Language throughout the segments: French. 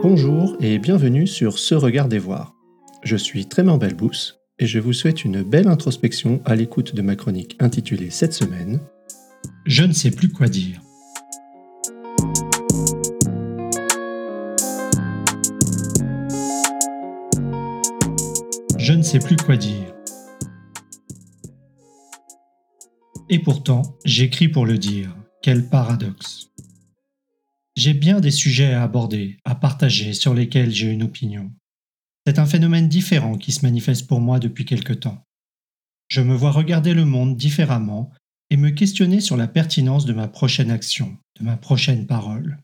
Bonjour et bienvenue sur Ce Regard des Voir. Je suis Trément Belbous et je vous souhaite une belle introspection à l'écoute de ma chronique intitulée cette semaine Je ne sais plus quoi dire. Je ne sais plus quoi dire. Et pourtant, j'écris pour le dire. Quel paradoxe. J'ai bien des sujets à aborder, à partager, sur lesquels j'ai une opinion. C'est un phénomène différent qui se manifeste pour moi depuis quelque temps. Je me vois regarder le monde différemment et me questionner sur la pertinence de ma prochaine action, de ma prochaine parole.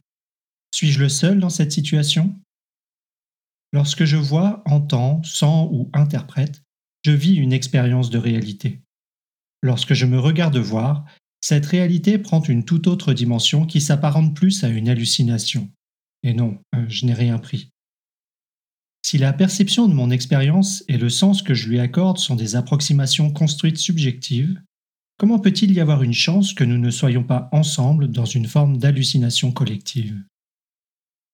Suis-je le seul dans cette situation? Lorsque je vois, entends, sens ou interprète, je vis une expérience de réalité. Lorsque je me regarde voir, cette réalité prend une toute autre dimension qui s'apparente plus à une hallucination. Et non, euh, je n'ai rien pris. Si la perception de mon expérience et le sens que je lui accorde sont des approximations construites subjectives, comment peut-il y avoir une chance que nous ne soyons pas ensemble dans une forme d'hallucination collective?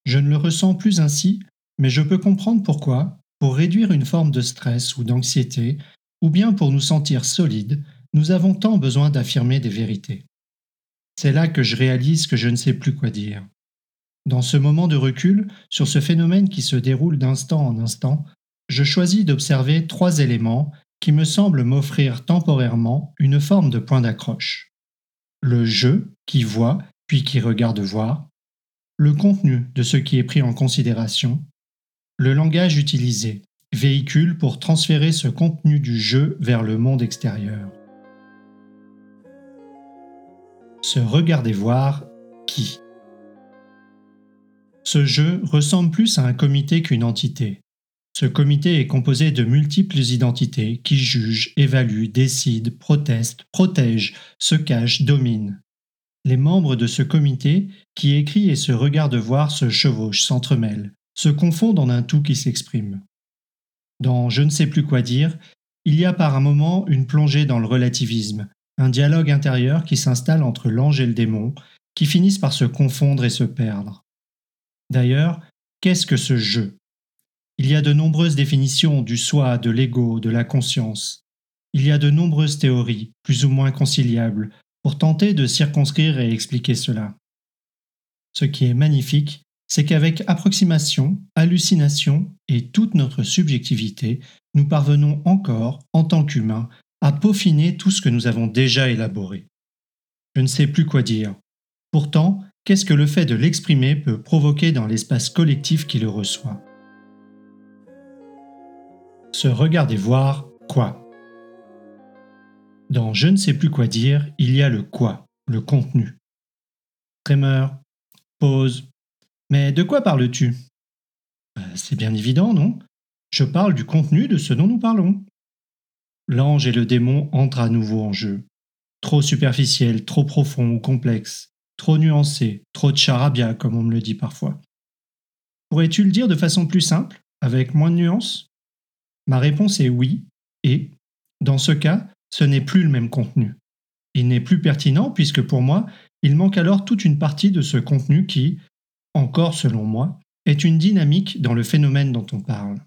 Je ne le ressens plus ainsi mais je peux comprendre pourquoi, pour réduire une forme de stress ou d'anxiété, ou bien pour nous sentir solides, nous avons tant besoin d'affirmer des vérités. C'est là que je réalise que je ne sais plus quoi dire. Dans ce moment de recul, sur ce phénomène qui se déroule d'instant en instant, je choisis d'observer trois éléments qui me semblent m'offrir temporairement une forme de point d'accroche. Le je qui voit puis qui regarde voir, le contenu de ce qui est pris en considération, le langage utilisé, véhicule pour transférer ce contenu du jeu vers le monde extérieur. Se regarder voir qui Ce jeu ressemble plus à un comité qu'une entité. Ce comité est composé de multiples identités qui jugent, évaluent, décident, protestent, protègent, se cachent, dominent. Les membres de ce comité, qui écrit et se regardent voir, se chevauchent, s'entremêlent, se confondent en un tout qui s'exprime. Dans Je ne sais plus quoi dire, il y a par un moment une plongée dans le relativisme, un dialogue intérieur qui s'installe entre l'ange et le démon, qui finissent par se confondre et se perdre. D'ailleurs, qu'est-ce que ce jeu? Il y a de nombreuses définitions du soi, de l'ego, de la conscience. Il y a de nombreuses théories, plus ou moins conciliables, pour tenter de circonscrire et expliquer cela. Ce qui est magnifique, c'est qu'avec approximation, hallucination et toute notre subjectivité, nous parvenons encore, en tant qu'humains, à peaufiner tout ce que nous avons déjà élaboré. Je ne sais plus quoi dire. Pourtant, qu'est-ce que le fait de l'exprimer peut provoquer dans l'espace collectif qui le reçoit? Se regarder voir quoi? Dans Je ne sais plus quoi dire, il y a le quoi, le contenu. Tremeur, pause, mais de quoi parles-tu? Euh, C'est bien évident, non? Je parle du contenu de ce dont nous parlons. L'ange et le démon entrent à nouveau en jeu. Trop superficiel, trop profond ou complexe, trop nuancé, trop de charabia, comme on me le dit parfois. Pourrais-tu le dire de façon plus simple, avec moins de nuances? Ma réponse est oui, et, dans ce cas, ce n'est plus le même contenu. Il n'est plus pertinent puisque pour moi, il manque alors toute une partie de ce contenu qui, encore selon moi, est une dynamique dans le phénomène dont on parle.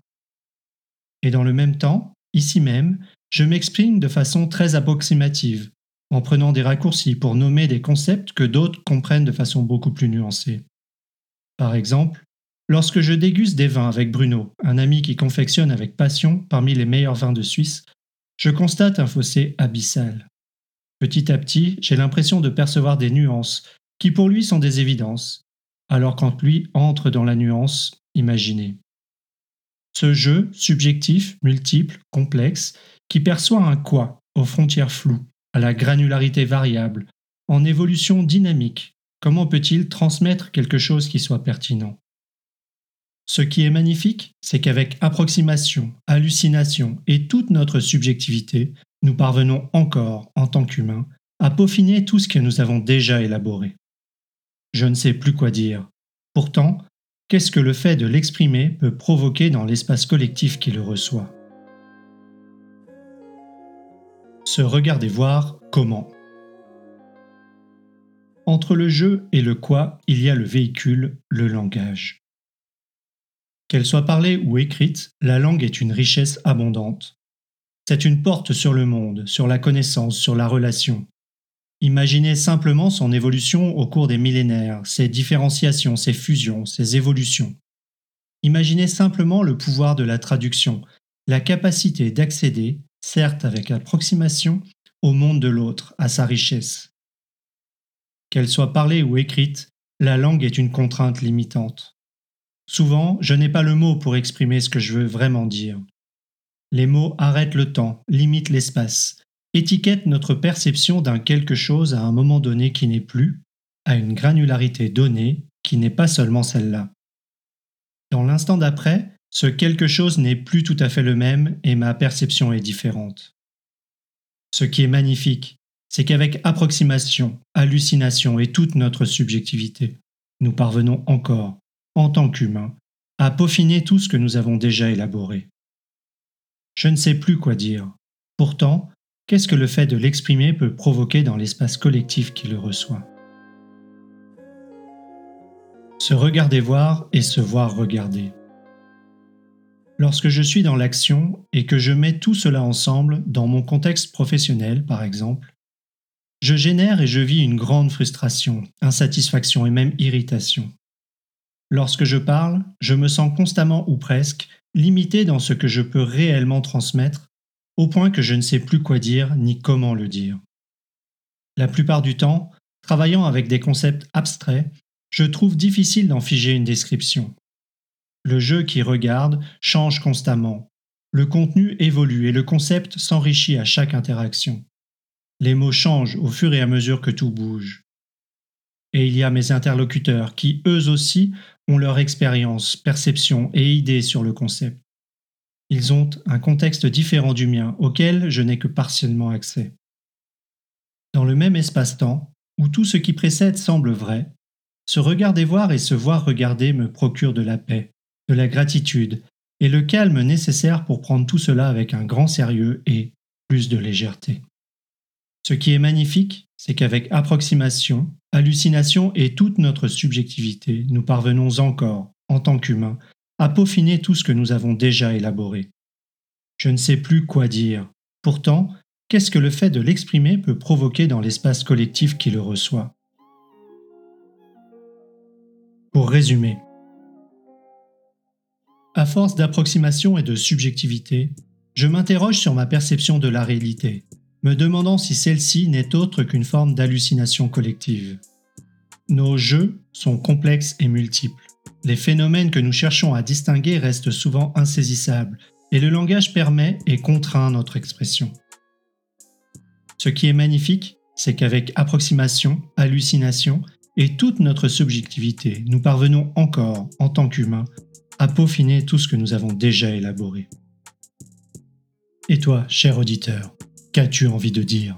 Et dans le même temps, ici même, je m'exprime de façon très approximative, en prenant des raccourcis pour nommer des concepts que d'autres comprennent de façon beaucoup plus nuancée. Par exemple, lorsque je déguste des vins avec Bruno, un ami qui confectionne avec passion parmi les meilleurs vins de Suisse, je constate un fossé abyssal. Petit à petit, j'ai l'impression de percevoir des nuances, qui pour lui sont des évidences, alors quand lui entre dans la nuance imaginée. Ce jeu subjectif, multiple, complexe, qui perçoit un quoi aux frontières floues, à la granularité variable, en évolution dynamique, comment peut-il transmettre quelque chose qui soit pertinent? Ce qui est magnifique, c'est qu'avec approximation, hallucination et toute notre subjectivité, nous parvenons encore, en tant qu'humains, à peaufiner tout ce que nous avons déjà élaboré. Je ne sais plus quoi dire. Pourtant, qu'est-ce que le fait de l'exprimer peut provoquer dans l'espace collectif qui le reçoit? Se regarder voir comment. Entre le jeu et le quoi, il y a le véhicule, le langage. Qu'elle soit parlée ou écrite, la langue est une richesse abondante. C'est une porte sur le monde, sur la connaissance, sur la relation. Imaginez simplement son évolution au cours des millénaires, ses différenciations, ses fusions, ses évolutions. Imaginez simplement le pouvoir de la traduction, la capacité d'accéder, certes avec approximation, au monde de l'autre, à sa richesse. Qu'elle soit parlée ou écrite, la langue est une contrainte limitante. Souvent, je n'ai pas le mot pour exprimer ce que je veux vraiment dire. Les mots arrêtent le temps, limitent l'espace, étiquettent notre perception d'un quelque chose à un moment donné qui n'est plus, à une granularité donnée qui n'est pas seulement celle-là. Dans l'instant d'après, ce quelque chose n'est plus tout à fait le même et ma perception est différente. Ce qui est magnifique, c'est qu'avec approximation, hallucination et toute notre subjectivité, nous parvenons encore, en tant qu'humains, à peaufiner tout ce que nous avons déjà élaboré. Je ne sais plus quoi dire. Pourtant, qu'est-ce que le fait de l'exprimer peut provoquer dans l'espace collectif qui le reçoit? Se regarder voir et se voir regarder. Lorsque je suis dans l'action et que je mets tout cela ensemble dans mon contexte professionnel, par exemple, je génère et je vis une grande frustration, insatisfaction et même irritation. Lorsque je parle, je me sens constamment ou presque limité dans ce que je peux réellement transmettre, au point que je ne sais plus quoi dire ni comment le dire. La plupart du temps, travaillant avec des concepts abstraits, je trouve difficile d'en figer une description. Le jeu qui regarde change constamment. Le contenu évolue et le concept s'enrichit à chaque interaction. Les mots changent au fur et à mesure que tout bouge. Et il y a mes interlocuteurs qui, eux aussi, ont leur expérience, perception et idées sur le concept. Ils ont un contexte différent du mien auquel je n'ai que partiellement accès. Dans le même espace-temps, où tout ce qui précède semble vrai, se regarder voir et se voir regarder me procure de la paix, de la gratitude et le calme nécessaire pour prendre tout cela avec un grand sérieux et plus de légèreté. Ce qui est magnifique, c'est qu'avec approximation, hallucination et toute notre subjectivité, nous parvenons encore, en tant qu'humains, à peaufiner tout ce que nous avons déjà élaboré. Je ne sais plus quoi dire. Pourtant, qu'est-ce que le fait de l'exprimer peut provoquer dans l'espace collectif qui le reçoit? Pour résumer, force d'approximation et de subjectivité, je m'interroge sur ma perception de la réalité, me demandant si celle-ci n'est autre qu'une forme d'hallucination collective. Nos jeux sont complexes et multiples. Les phénomènes que nous cherchons à distinguer restent souvent insaisissables, et le langage permet et contraint notre expression. Ce qui est magnifique, c'est qu'avec approximation, hallucination et toute notre subjectivité, nous parvenons encore, en tant qu'humains, à peaufiner tout ce que nous avons déjà élaboré. Et toi, cher auditeur, qu'as-tu envie de dire?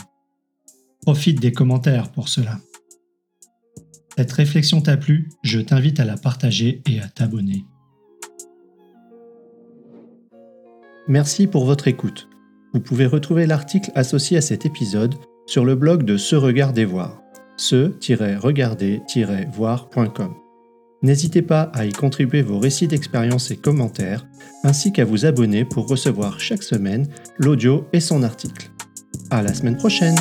Profite des commentaires pour cela. Cette réflexion t'a plu, je t'invite à la partager et à t'abonner. Merci pour votre écoute. Vous pouvez retrouver l'article associé à cet épisode sur le blog de Se Regarder Voir, se-regarder-voir.com. N'hésitez pas à y contribuer vos récits d'expérience et commentaires, ainsi qu'à vous abonner pour recevoir chaque semaine l'audio et son article. À la semaine prochaine!